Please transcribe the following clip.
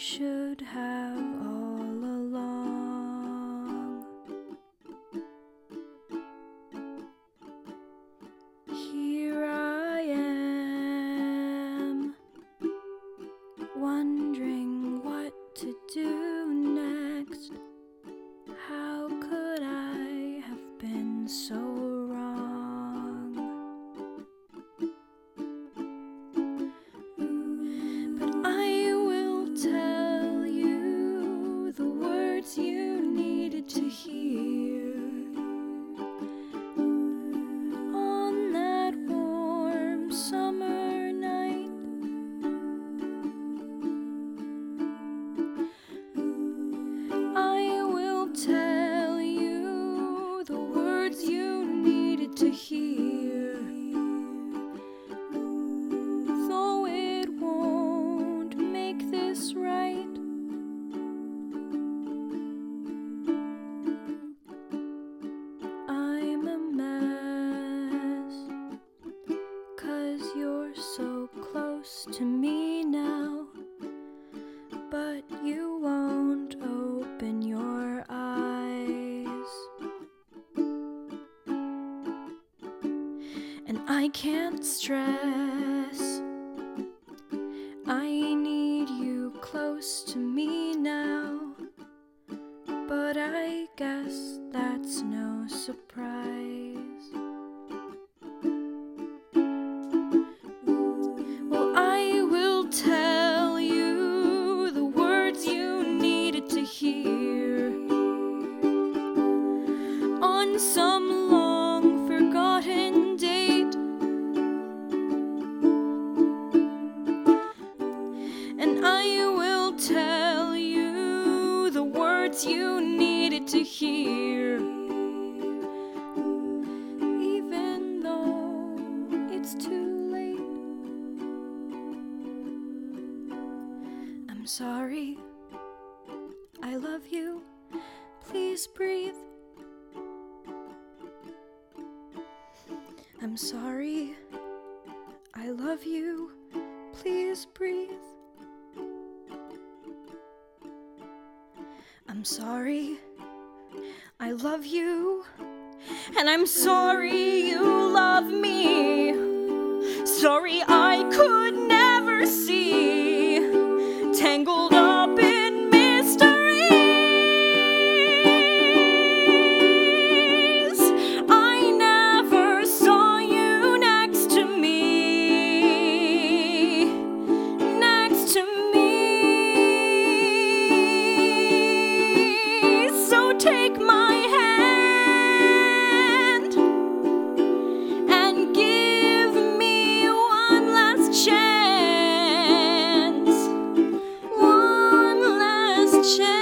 should have all along. Here I am, wondering what to do next. How could I have been so I can't stress. I need you close to me now. But I guess that's no surprise. You needed to hear. Even though it's too late. I'm sorry. I love you. Please breathe. I'm sorry. I love you. Please breathe. I'm sorry. I love you. And I'm sorry you love me. Sorry I share.